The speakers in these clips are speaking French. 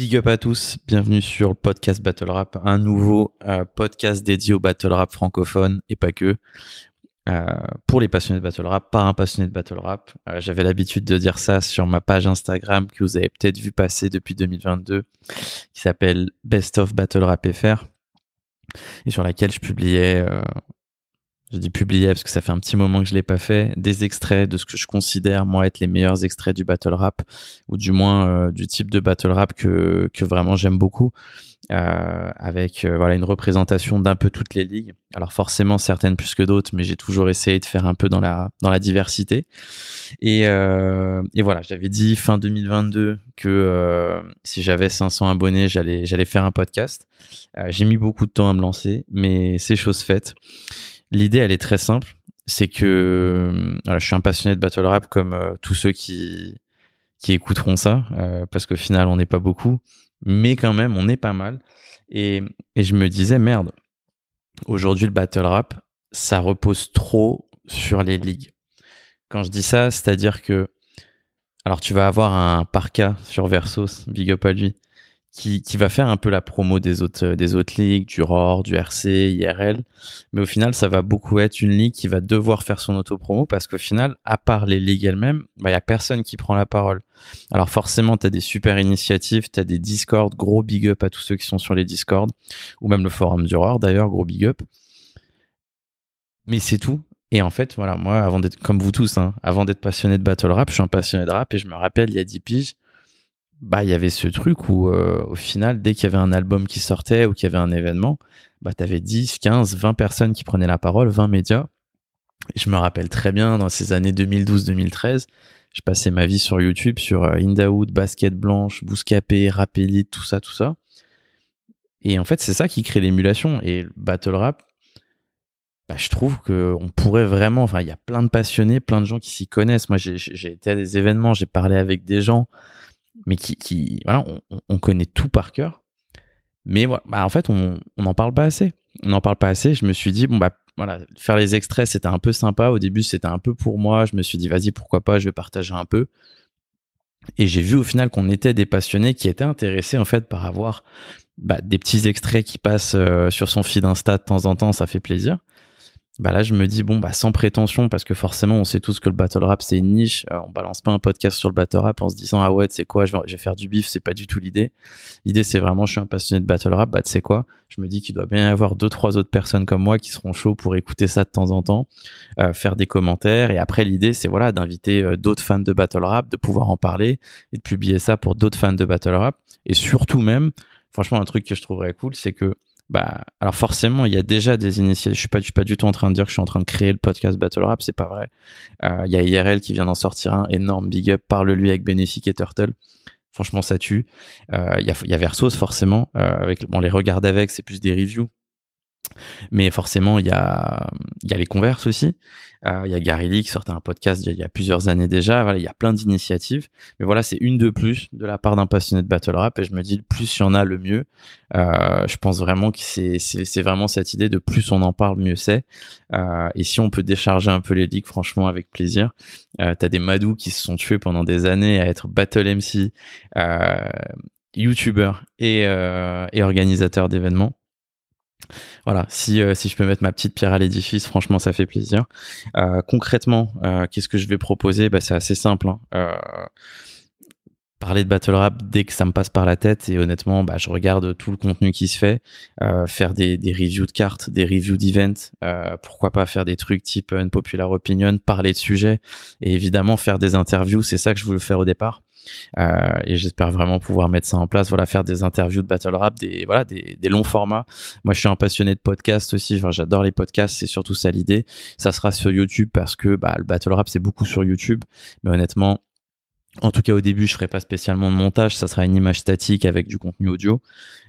Big up à tous, bienvenue sur le podcast Battle Rap, un nouveau euh, podcast dédié au battle rap francophone et pas que. Euh, pour les passionnés de battle rap, par un passionné de battle rap. Euh, j'avais l'habitude de dire ça sur ma page Instagram que vous avez peut-être vu passer depuis 2022, qui s'appelle Best of Battle Rap FR, et sur laquelle je publiais je dis publier parce que ça fait un petit moment que je l'ai pas fait, des extraits de ce que je considère moi être les meilleurs extraits du battle rap ou du moins euh, du type de battle rap que que vraiment j'aime beaucoup. Euh, avec euh, voilà une représentation d'un peu toutes les ligues. Alors forcément certaines plus que d'autres, mais j'ai toujours essayé de faire un peu dans la dans la diversité. Et, euh, et voilà, j'avais dit fin 2022 que euh, si j'avais 500 abonnés, j'allais j'allais faire un podcast. j'ai mis beaucoup de temps à me lancer, mais c'est chose faite. L'idée, elle est très simple. C'est que je suis un passionné de battle rap comme euh, tous ceux qui, qui écouteront ça, euh, parce qu'au final, on n'est pas beaucoup, mais quand même, on est pas mal. Et, et je me disais, merde, aujourd'hui, le battle rap, ça repose trop sur les ligues. Quand je dis ça, c'est-à-dire que, alors tu vas avoir un parka sur Versos, big up à lui, qui, va faire un peu la promo des autres, euh, des autres ligues, du ROR, du RC, IRL. Mais au final, ça va beaucoup être une ligue qui va devoir faire son auto-promo parce qu'au final, à part les ligues elles-mêmes, il bah, y a personne qui prend la parole. Alors forcément, tu as des super initiatives, tu as des Discord, gros big up à tous ceux qui sont sur les Discord, ou même le forum du ROR d'ailleurs, gros big up. Mais c'est tout. Et en fait, voilà, moi, avant d'être comme vous tous, hein, avant d'être passionné de battle rap, je suis un passionné de rap et je me rappelle, il y a 10 piges, bah il y avait ce truc où euh, au final dès qu'il y avait un album qui sortait ou qu'il y avait un événement bah tu avais 10 15 20 personnes qui prenaient la parole 20 médias. Je me rappelle très bien dans ces années 2012 2013 je passais ma vie sur YouTube sur euh, Basket Blanche Bouscapé Rapelite tout ça tout ça. Et en fait c'est ça qui crée l'émulation. Et battle rap bah, je trouve que on pourrait vraiment enfin il y a plein de passionnés plein de gens qui s'y connaissent. Moi j'ai été à des événements j'ai parlé avec des gens mais qui, voilà, on, on, connaît tout par cœur. Mais bah en fait, on n'en parle pas assez. On n'en parle pas assez. Je me suis dit, bon, bah, voilà, faire les extraits, c'était un peu sympa. Au début, c'était un peu pour moi. Je me suis dit, vas-y, pourquoi pas, je vais partager un peu. Et j'ai vu au final qu'on était des passionnés qui étaient intéressés, en fait, par avoir bah, des petits extraits qui passent euh, sur son feed Insta de temps en temps. Ça fait plaisir bah là je me dis bon bah sans prétention parce que forcément on sait tous que le battle rap c'est une niche. Euh, on balance pas un podcast sur le battle rap en se disant ah ouais c'est quoi je vais, faire du bif c'est pas du tout l'idée. L'idée c'est vraiment je suis un passionné de battle rap bah sais quoi je me dis qu'il doit bien y avoir deux trois autres personnes comme moi qui seront chauds pour écouter ça de temps en temps euh, faire des commentaires. Et après l'idée c'est voilà d'inviter euh, d'autres fans de battle rap de pouvoir en parler et de publier ça pour d'autres fans de battle rap. Et surtout même franchement un truc que je trouverais cool c'est que bah, alors forcément, il y a déjà des initiatives. Je suis pas, suis pas du tout en train de dire que je suis en train de créer le podcast Battle Rap, c'est pas vrai. Euh, il y a IRL qui vient d'en sortir un énorme big up, parle-lui avec Benefic et Turtle. Franchement, ça tue. Euh, il y, a, y a Versos forcément. Euh, avec, on les regarde avec, c'est plus des reviews. Mais forcément, il y a, y a les converses aussi. Euh, il y a Gary Lee qui sortait un podcast il y a, plusieurs années déjà. Il y a plein d'initiatives. Mais voilà, c'est une de plus de la part d'un passionné de battle rap. Et je me dis, plus il y en a, le mieux. Euh, je pense vraiment que c'est, vraiment cette idée de plus on en parle, mieux c'est. Euh, et si on peut décharger un peu les ligues, franchement, avec plaisir. Euh, T'as des Madou qui se sont tués pendant des années à être battle MC, euh, YouTuber et, et organisateur d'événements. Voilà, si, euh, si je peux mettre ma petite pierre à l'édifice, franchement, ça fait plaisir. Euh, concrètement, euh, qu'est-ce que je vais proposer? Bah, C'est assez simple. Hein. parler de battle rap dès que ça me passe par la tête et honnêtement, bah, je regarde tout le contenu qui se fait, faire des, des reviews de cartes, des reviews d'events, pourquoi pas faire des trucs type une popular opinion, parler de sujets et évidemment faire des interviews. C'est ça que je voulais faire au départ. Euh, et j'espère vraiment pouvoir mettre ça en place. Voilà, faire des interviews de battle rap, des voilà, des, longs formats. Moi, je suis un passionné de podcast aussi. J'adore les podcasts. C'est surtout ça l'idée. Ça sera sur YouTube parce que bah, le battle rap c'est beaucoup sur YouTube. Mais honnêtement, en tout cas, au début, je ferai pas spécialement de montage. Ça sera une image statique avec du contenu audio.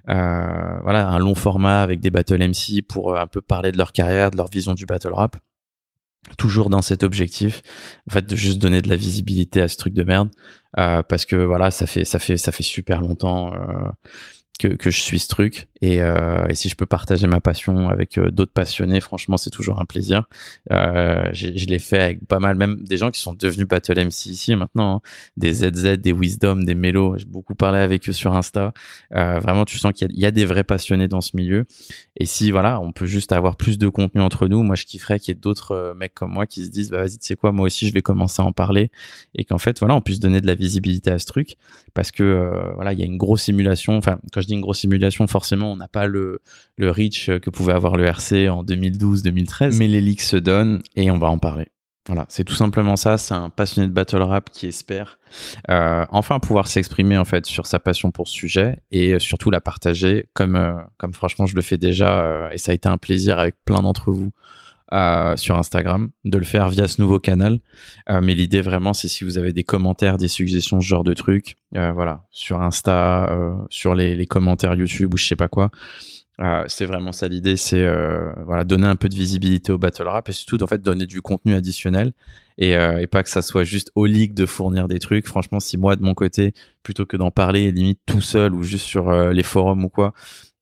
Euh, voilà, un long format avec des battle MC pour un peu parler de leur carrière, de leur vision du battle rap toujours dans cet objectif en fait de juste donner de la visibilité à ce truc de merde euh, parce que voilà ça fait ça fait ça fait super longtemps euh, que, je suis ce truc. Et, euh, et si je peux partager ma passion avec euh, d'autres passionnés, franchement, c'est toujours un plaisir. Euh, je l'ai fait avec pas mal, même des gens qui sont devenus Battle MC ici maintenant, hein. des ZZ, des Wisdom, des Melo. J'ai beaucoup parlé avec eux sur Insta. Vraiment, tu sens qu'il y, a des vrais passionnés dans ce milieu. Et si voilà, on peut juste avoir plus de contenu entre nous, moi je kifferais qu'il y ait d'autres mecs comme moi qui se disent, bah vas-y, tu sais quoi, moi aussi je vais commencer à en parler et qu'en fait voilà, on puisse donner de la visibilité à ce truc parce que voilà, il y a une grosse simulation. Enfin, quand je dis une grosse simulation, forcément, on n'a pas le, le reach que pouvait avoir le RC en 2012-2013, mais leaks se donnent et on va en parler. Voilà, c'est tout simplement ça. C'est un passionné de battle rap qui espère euh, enfin pouvoir s'exprimer en fait sur sa passion pour ce sujet et surtout la partager comme euh, comme franchement je le fais déjà euh, et ça a été un plaisir avec plein d'entre vous euh, sur Instagram de le faire via ce nouveau canal. Euh, mais l'idée vraiment c'est si vous avez des commentaires, des suggestions, ce genre de trucs, euh, voilà, sur Insta, sur les, commentaires YouTube ou je sais pas quoi. Euh, c'est vraiment ça l'idée, c'est euh, voilà, donner un peu de visibilité au battle rap et surtout en fait donner du contenu additionnel et, euh, pas que ça soit juste au league de fournir des trucs. Franchement, si moi de mon côté, plutôt que d'en parler limite tout seul ou juste sur euh, les forums ou quoi,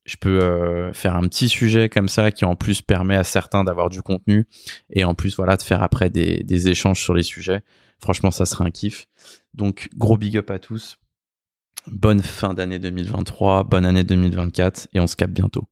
je peux euh, faire un petit sujet comme ça qui en plus permet à certains d'avoir du contenu et en plus voilà de faire après des, des échanges sur les sujets. Franchement, ça serait un kiff. Donc gros big up à tous bonne fin d'année 2023, bonne année 2024 et on se capte bientôt.